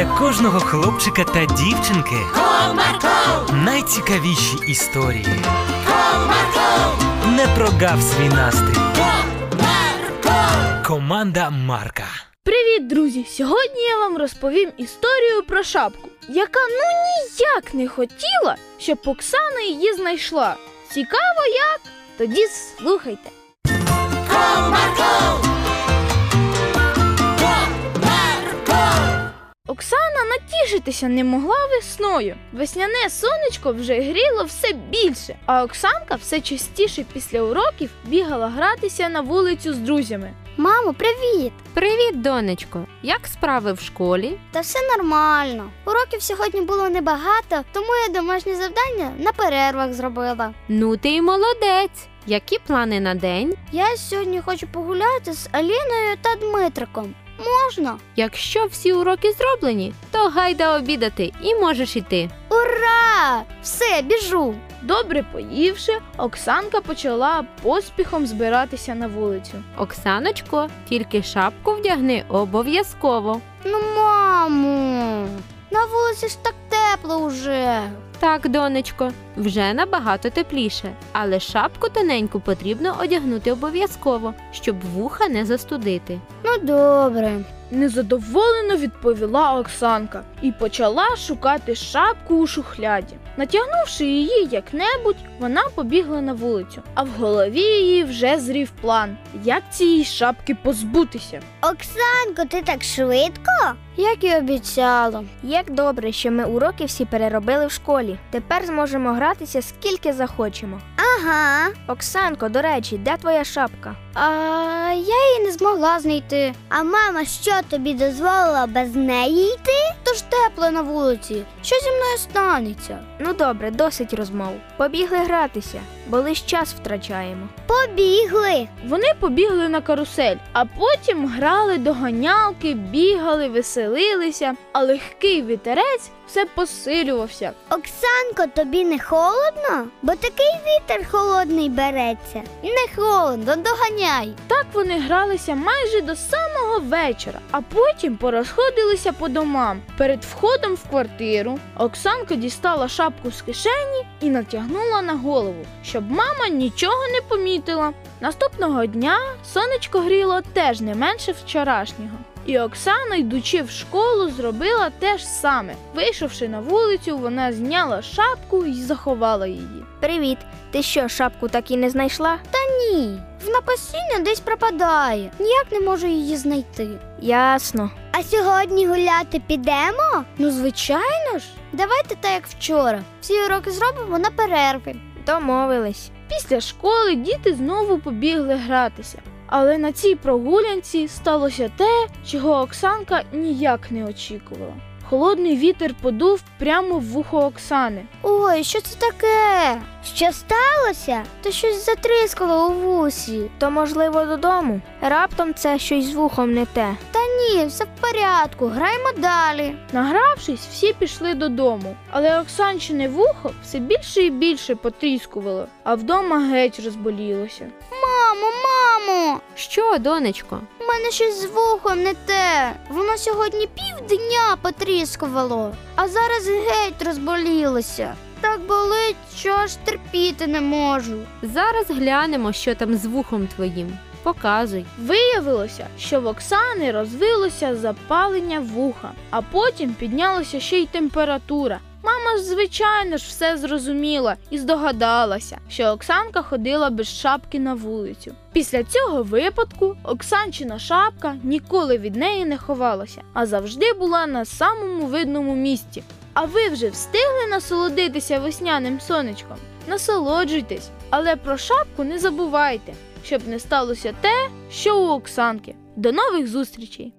для кожного хлопчика та дівчинки Comarco, найцікавіші історії. Comarco, Не прогав свій настрій. Comarco. Команда Марка. Привіт, друзі! Сьогодні я вам розповім історію про шапку, яка ну ніяк не хотіла, щоб Оксана її знайшла. Цікаво як? Тоді слухайте. Оксана натішитися не могла весною. Весняне сонечко вже гріло все більше, а Оксанка все частіше після уроків бігала гратися на вулицю з друзями. Мамо, привіт! Привіт, донечко. Як справи в школі? Та все нормально. Уроків сьогодні було небагато, тому я домашнє завдання на перервах зробила. Ну ти й молодець. Які плани на день? Я сьогодні хочу погуляти з Аліною та Дмитриком. Можна? Якщо всі уроки зроблені, то гайда обідати і можеш іти. Ура! Все, біжу. Добре поївши, Оксанка почала поспіхом збиратися на вулицю. Оксаночко, тільки шапку вдягни обов'язково. Ну, мамо, на вулиці ж так тепло уже. Так, донечко, вже набагато тепліше, але шапку тоненьку потрібно одягнути обов'язково, щоб вуха не застудити. Ну, добре. Незадоволено відповіла Оксанка і почала шукати шапку у шухляді. Натягнувши її як-небудь, вона побігла на вулицю, а в голові її вже зрів план, як цієї шапки позбутися. Оксанко, ти так швидко? Як і обіцяла. Як добре, що ми уроки всі переробили в школі. Тепер зможемо гратися скільки захочемо. Ага. Оксанко, до речі, де твоя шапка? А я її не змогла знайти. А мама що тобі дозволила без неї йти? То ж тепло на вулиці. Що зі мною станеться? Ну добре, досить розмов. Побігли гратися, бо лиш час втрачаємо. Побігли. Вони побігли на карусель, а потім грали до ганялки, бігали, веселилися, а легкий вітерець все посилювався. Оксанко, тобі не холодно? Бо такий вітер холодний береться. Не холодно, доганяй. Так вони гралися майже до самого вечора, а потім порозходилися по домам. Перед входом в квартиру Оксанка дістала шапку з кишені і натягнула на голову, щоб мама нічого не помітила. Наступного дня сонечко гріло теж не менше вчорашнього. І Оксана, йдучи в школу, зробила те ж саме. Вийшовши на вулицю, вона зняла шапку і заховала її. Привіт! Ти що, шапку так і не знайшла? Ні, вона постійно десь пропадає. Ніяк не можу її знайти. Ясно. А сьогодні гуляти підемо? Ну, звичайно ж. Давайте так, як вчора. Всі уроки зробимо на перерви. Домовились. Після школи діти знову побігли гратися. Але на цій прогулянці сталося те, чого Оксанка ніяк не очікувала. Холодний вітер подув прямо в вухо Оксани. Ой, що це таке? Що сталося? Та щось затріскало у вусі. То можливо додому. Раптом це щось з вухом не те. Та ні, все в порядку, граємо далі. Награвшись, всі пішли додому, але Оксанчине вухо все більше і більше потріскувало, а вдома геть розболілося. Що, донечко? у мене щось з вухом не те. Воно сьогодні півдня потріскувало, а зараз геть розболілося. Так болить, що аж терпіти не можу. Зараз глянемо, що там з вухом твоїм. Показуй. Виявилося, що в Оксани розвилося запалення вуха, а потім піднялася ще й температура. Мама, звичайно ж, все зрозуміла і здогадалася, що Оксанка ходила без шапки на вулицю. Після цього випадку Оксанчина шапка ніколи від неї не ховалася, а завжди була на самому видному місці. А ви вже встигли насолодитися весняним сонечком? Насолоджуйтесь, але про шапку не забувайте, щоб не сталося те, що у Оксанки. До нових зустрічей!